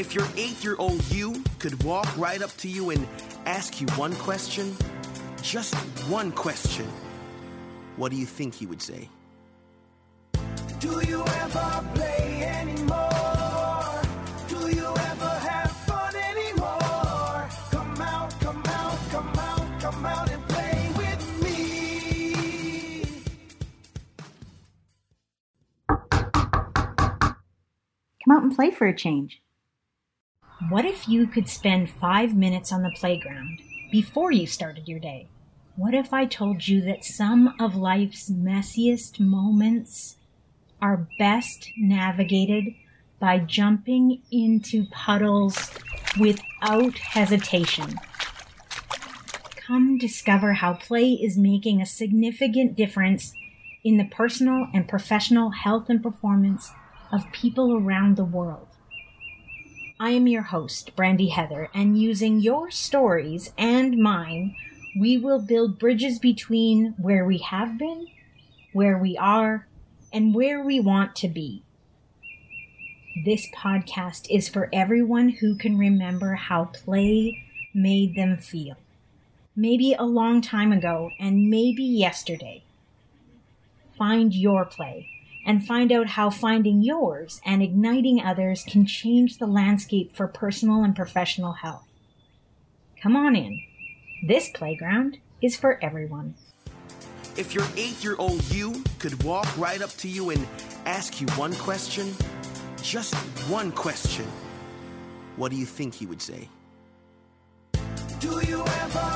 If your eight year old you could walk right up to you and ask you one question, just one question, what do you think he would say? Do you ever play anymore? Do you ever have fun anymore? Come out, come out, come out, come out and play with me. Come out and play for a change. What if you could spend five minutes on the playground before you started your day? What if I told you that some of life's messiest moments are best navigated by jumping into puddles without hesitation? Come discover how play is making a significant difference in the personal and professional health and performance of people around the world. I am your host, Brandi Heather, and using your stories and mine, we will build bridges between where we have been, where we are, and where we want to be. This podcast is for everyone who can remember how play made them feel. Maybe a long time ago, and maybe yesterday. Find your play and find out how finding yours and igniting others can change the landscape for personal and professional health. Come on in. This playground is for everyone. If your eight year old you could walk right up to you and ask you one question, just one question, what do you think he would say? Do you ever play anymore?